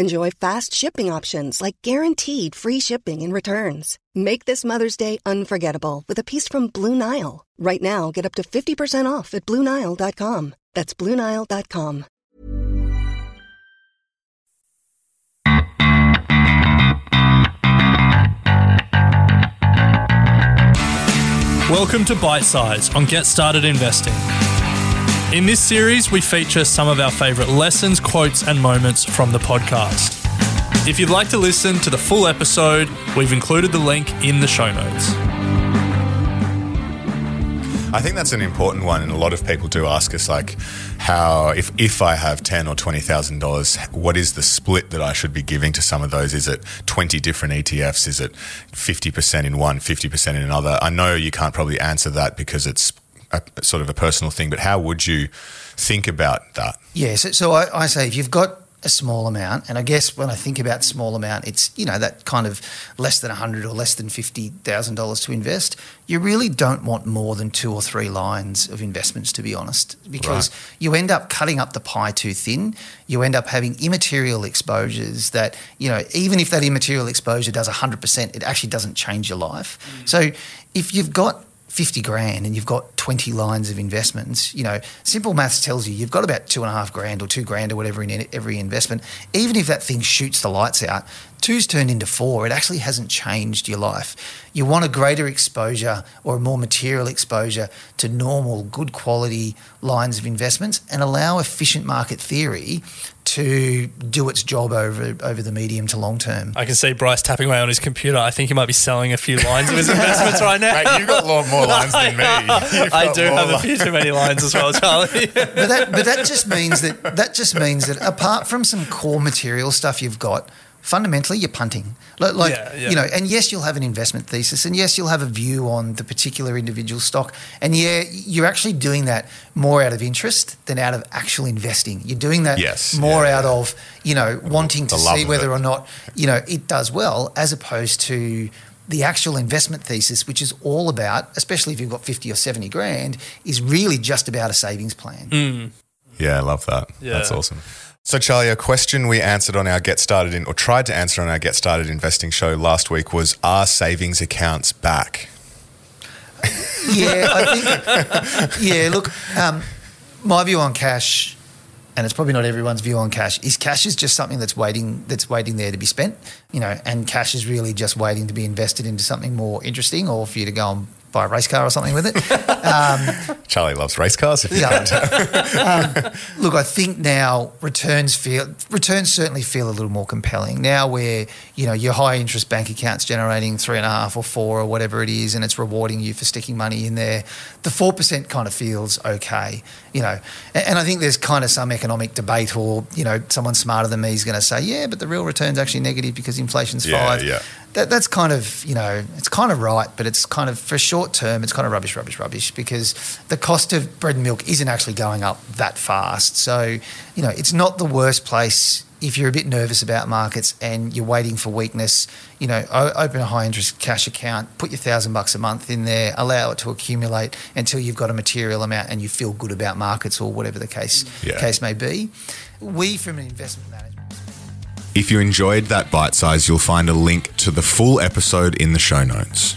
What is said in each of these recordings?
Enjoy fast shipping options like guaranteed free shipping and returns. Make this Mother's Day unforgettable with a piece from Blue Nile. Right now, get up to 50% off at BlueNile.com. That's BlueNile.com. Welcome to Bite Size on Get Started Investing. In this series, we feature some of our favourite lessons, quotes, and moments from the podcast. If you'd like to listen to the full episode, we've included the link in the show notes. I think that's an important one, and a lot of people do ask us, like, how if if I have ten or twenty thousand dollars, what is the split that I should be giving to some of those? Is it twenty different ETFs? Is it fifty percent in one, 50 percent in another? I know you can't probably answer that because it's a, sort of a personal thing, but how would you think about that? Yes, so, so I, I say if you've got a small amount, and I guess when I think about small amount, it's you know that kind of less than hundred or less than fifty thousand dollars to invest. You really don't want more than two or three lines of investments, to be honest, because Right. you end up cutting up the pie too thin. You end up having immaterial exposures that you know even if that immaterial exposure does hundred percent, it actually doesn't change your life. Mm. So if you've got 50 grand and you've got 20 lines of investments, you know, simple maths tells you you've got about two and a half grand or two grand or whatever in every investment. Even if that thing shoots the lights out, two's turned into four. It actually hasn't changed your life. You want a greater exposure or a more material exposure to normal, good quality lines of investments and allow efficient market theory to do its job over over the medium to long term. I can see Bryce tapping away on his computer. I think he might be selling a few lines of his investments right now. Mate, you've got a lot more lines than me. I do more have a few too many lines as well, Charlie. but that but that just means that that just means that apart from some core material stuff you've got, fundamentally you're punting. Like, like, Yeah, yeah. you know, and yes, you'll have an investment thesis, and yes, you'll have a view on the particular individual stock, and yeah, you're actually doing that more out of interest than out of actual investing. You're doing that Yes, more yeah, out yeah. of you know wanting to see whether it. or not you know it does well, as opposed to the actual investment thesis, which is all about, especially if you've got 50 or 70 grand, is really just about a savings plan. Yeah, I love that. Yeah. That's awesome. So, Charlie, a question we answered on our Get Started in, or tried to answer on our Get Started Investing show last week was Are savings accounts back? Yeah, I think. Yeah, look, um, my view on cash, and it's probably not everyone's view on cash, is cash is just something that's waiting that's waiting there to be spent. You know, and cash is really just waiting to be invested into something more interesting, or for you to go and buy a race car or something with it. Charlie loves race cars. If you Yeah. Um, look, I think now returns feel returns certainly feel a little more compelling now, where you know your high interest bank account's generating three and a half or four or whatever it is, and it's rewarding you for sticking money in there. The four percent kind of feels okay, you know. And, and I think there's kind of some economic debate, or you know, someone smarter than me is going to say, yeah, but the real return's actually negative because inflation's Yeah, five. yeah. That, that's kind of you know it's kind of right, but it's kind of for short term it's kind of rubbish, rubbish, rubbish because the cost of bread and milk isn't actually going up that fast. So you know it's not the worst place if you're a bit nervous about markets and you're waiting for weakness. You know, o- open a high interest cash account, put your thousand bucks a month in there, allow it to accumulate until you've got a material amount and you feel good about markets or whatever the case Yeah. case may be. We from an investment management. If you enjoyed that bite size, you'll find a link to the full episode in the show notes.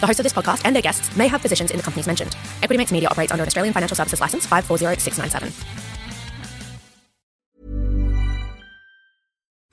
The hosts of this podcast and their guests may have positions in the companies mentioned. Equity Mates Media operates under an Australian Financial Services License 540697.